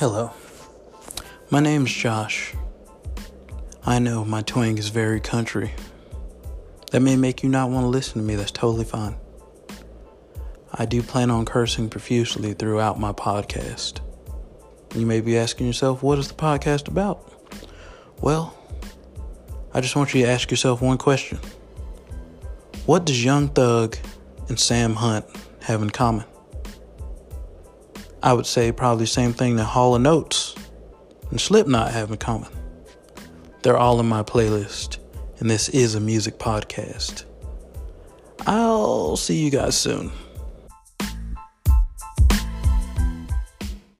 Hello. My name's Josh. I know my twang is very country. That may make you not want to listen to me, that's totally fine. I do plan on cursing profusely throughout my podcast. You may be asking yourself, what is the podcast about? Well, I just want you to ask yourself one question What does Young Thug and Sam Hunt have in common? I would say probably the same thing that Hall & Oates and Slipknot have in common. They're all in my playlist, and this is a music podcast. I'll see you guys soon.